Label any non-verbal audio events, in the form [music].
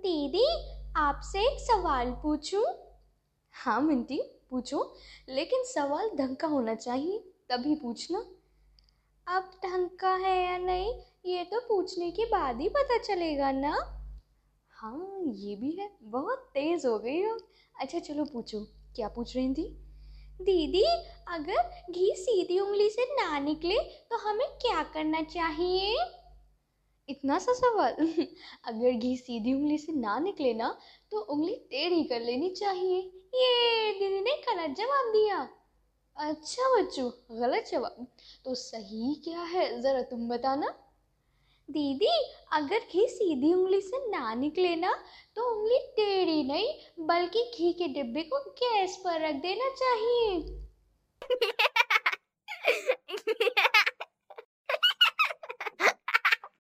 दीदी आपसे एक सवाल पूछूँ? हाँ मिंटी पूछो। लेकिन सवाल ढंग का होना चाहिए तभी पूछना। अब ढंग का है या नहीं ये तो पूछने के बाद ही पता चलेगा ना? हाँ ये भी है। बहुत तेज हो गई हो। अच्छा चलो पूछो। क्या पूछ रही थी? दीदी अगर घी सीधी उंगली से ना निकले तो हमें क्या करना चाहिए? इतना सा सवाल। [laughs] अगर घी सीधी उंगली से ना निकले ना तो उंगली टेढ़ी कर लेनी चाहिए। ये दीदी ने गलत जवाब दिया। अच्छा बच्चों, गलत जवाब। तो सही क्या है, ज़रा तुम बताना। दीदी, अगर घी सीधी उंगली से ना निकले ना तो उंगली टेढ़ी नहीं, बल्कि घी के डिब्बे को गैस पर रख देना चाहिए। [laughs]